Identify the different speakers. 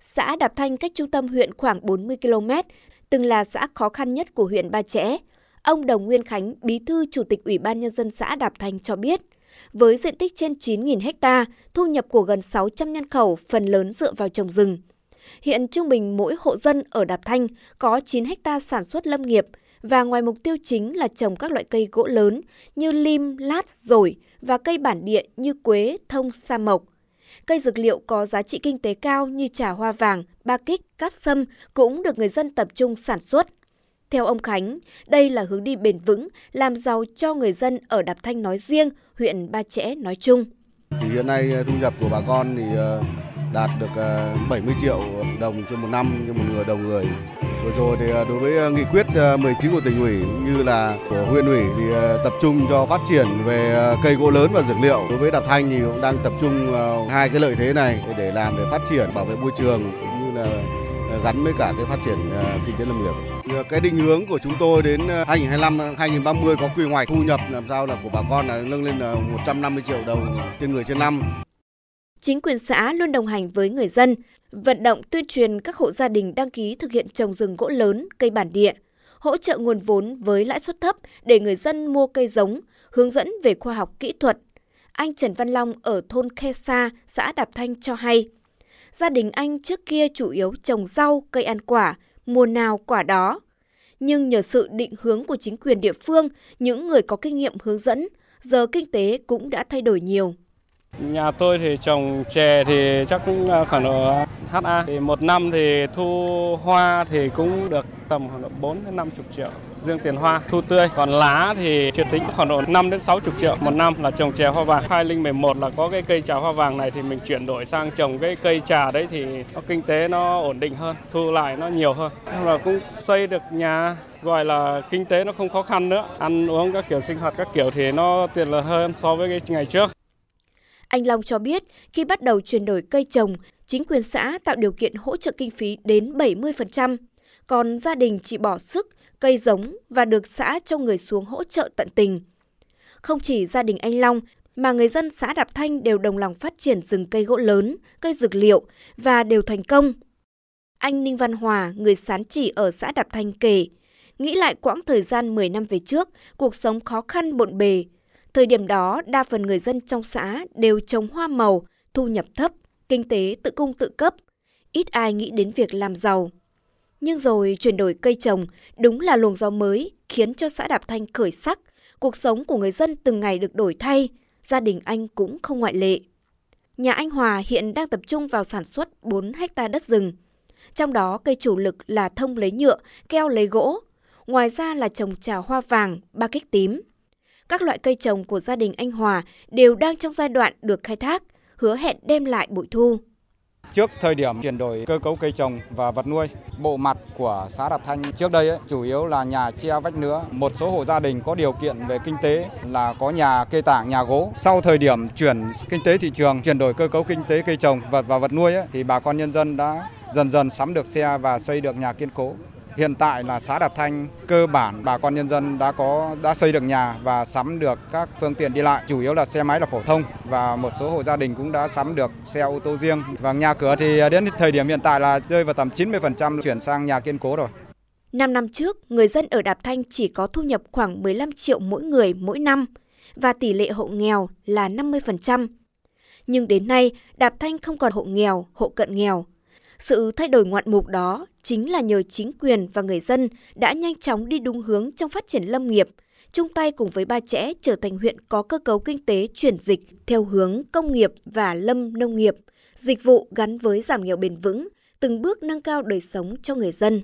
Speaker 1: Xã Đạp Thanh cách trung tâm huyện khoảng 40 km, từng là xã khó khăn nhất của huyện Ba Chẽ. Ông Đồng Nguyên Khánh, bí thư chủ tịch Ủy ban Nhân dân xã Đạp Thanh cho biết, với diện tích trên 9.000 ha, thu nhập của gần 600 nhân khẩu phần lớn dựa vào trồng rừng. Hiện trung bình mỗi hộ dân ở Đạp Thanh có 9 ha sản xuất lâm nghiệp và ngoài mục tiêu chính là trồng các loại cây gỗ lớn như lim, lát, rổi và cây bản địa như quế, thông, sa mộc. Cây dược liệu có giá trị kinh tế cao như trà hoa vàng, ba kích, cát sâm cũng được người dân tập trung sản xuất. Theo ông Khánh, đây là hướng đi bền vững, làm giàu cho người dân ở Đạp Thanh nói riêng, huyện Ba Chẽ nói chung.
Speaker 2: Thì hiện nay thu nhập của bà con thì ờ, đạt được ờ, 70 triệu đồng trên một năm, cho một người đầu người. Vừa rồi thì ờ, đối với ờ, nghị quyết 19 của tỉnh ủy như là của huyện ủy thì tập trung cho phát triển về cây gỗ lớn và dược liệu. Đối với Đạp Thanh thì cũng đang tập trung hai cái lợi thế này để làm, để phát triển, bảo vệ môi trường cũng như là gắn với cả cái phát triển kinh tế lâm nghiệp. Cái định hướng của chúng tôi đến 2025 2030 có quy hoạch thu nhập làm sao là của bà con là nâng lên là 150 triệu đồng trên người trên năm.
Speaker 1: Chính quyền xã luôn đồng hành với người dân, vận động tuyên truyền các hộ gia đình đăng ký thực hiện trồng rừng gỗ lớn, cây bản địa, hỗ trợ nguồn vốn với lãi suất thấp để người dân mua cây giống, hướng dẫn về khoa học kỹ thuật. Anh Trần Văn Long ở thôn Khe Sa, xã Đạp Thanh cho hay, gia đình anh trước kia chủ yếu trồng rau, cây ăn quả, mùa nào quả đó. Nhưng nhờ sự định hướng của chính quyền địa phương, những người có kinh nghiệm hướng dẫn, giờ kinh tế cũng đã thay đổi nhiều.
Speaker 3: Nhà tôi thì trồng chè thì chắc cũng à, khoảng độ HA. Thì một năm thì thu hoa thì cũng được tầm khoảng độ 4 đến 50 triệu riêng tiền hoa thu tươi. Còn lá thì chưa tính khoảng độ 5 đến 60 triệu một năm là trồng chè hoa vàng. 2011 là có cái cây trà hoa vàng này thì mình chuyển đổi sang trồng cái cây trà đấy thì nó kinh tế nó ổn định hơn, thu lại nó nhiều hơn. Là cũng xây được nhà gọi là kinh tế nó không khó khăn nữa. Ăn uống các kiểu sinh hoạt các kiểu thì nó tiện lợi hơn so với cái ngày trước.
Speaker 1: Anh Long cho biết, khi bắt đầu chuyển đổi cây trồng, chính quyền xã tạo điều kiện hỗ trợ kinh phí đến 70%, còn gia đình chỉ bỏ sức, cây giống và được xã cho người xuống hỗ trợ tận tình. Không chỉ gia đình anh Long, mà người dân xã Đạp Thanh đều đồng lòng phát triển rừng cây gỗ lớn, cây dược liệu và đều thành công. Anh Ninh Văn Hòa, người sán chỉ ở xã Đạp Thanh kể, nghĩ lại quãng thời gian 10 năm về trước, cuộc sống khó khăn bộn bề, Thời điểm đó, đa phần người dân trong xã đều trồng hoa màu, thu nhập thấp, kinh tế tự cung tự cấp. Ít ai nghĩ đến việc làm giàu. Nhưng rồi chuyển đổi cây trồng đúng là luồng gió mới khiến cho xã Đạp Thanh khởi sắc. Cuộc sống của người dân từng ngày được đổi thay, gia đình anh cũng không ngoại lệ. Nhà anh Hòa hiện đang tập trung vào sản xuất 4 hecta đất rừng. Trong đó cây chủ lực là thông lấy nhựa, keo lấy gỗ. Ngoài ra là trồng trà hoa vàng, ba kích tím các loại cây trồng của gia đình anh Hòa đều đang trong giai đoạn được khai thác, hứa hẹn đem lại bội thu.
Speaker 4: Trước thời điểm chuyển đổi cơ cấu cây trồng và vật nuôi, bộ mặt của xã Đạp Thanh trước đây ấy, chủ yếu là nhà che vách nứa. Một số hộ gia đình có điều kiện về kinh tế là có nhà cây tảng, nhà gỗ. Sau thời điểm chuyển kinh tế thị trường, chuyển đổi cơ cấu kinh tế cây trồng vật và vật nuôi ấy, thì bà con nhân dân đã dần dần sắm được xe và xây được nhà kiên cố. Hiện tại là xã Đạp Thanh cơ bản bà con nhân dân đã có đã xây được nhà và sắm được các phương tiện đi lại, chủ yếu là xe máy là phổ thông và một số hộ gia đình cũng đã sắm được xe ô tô riêng. Và nhà cửa thì đến thời điểm hiện tại là rơi vào tầm 90% chuyển sang nhà kiên cố rồi.
Speaker 1: Năm năm trước, người dân ở Đạp Thanh chỉ có thu nhập khoảng 15 triệu mỗi người mỗi năm và tỷ lệ hộ nghèo là 50%. Nhưng đến nay, Đạp Thanh không còn hộ nghèo, hộ cận nghèo. Sự thay đổi ngoạn mục đó chính là nhờ chính quyền và người dân đã nhanh chóng đi đúng hướng trong phát triển lâm nghiệp, chung tay cùng với Ba Chẽ trở thành huyện có cơ cấu kinh tế chuyển dịch theo hướng công nghiệp và lâm nông nghiệp, dịch vụ gắn với giảm nghèo bền vững, từng bước nâng cao đời sống cho người dân.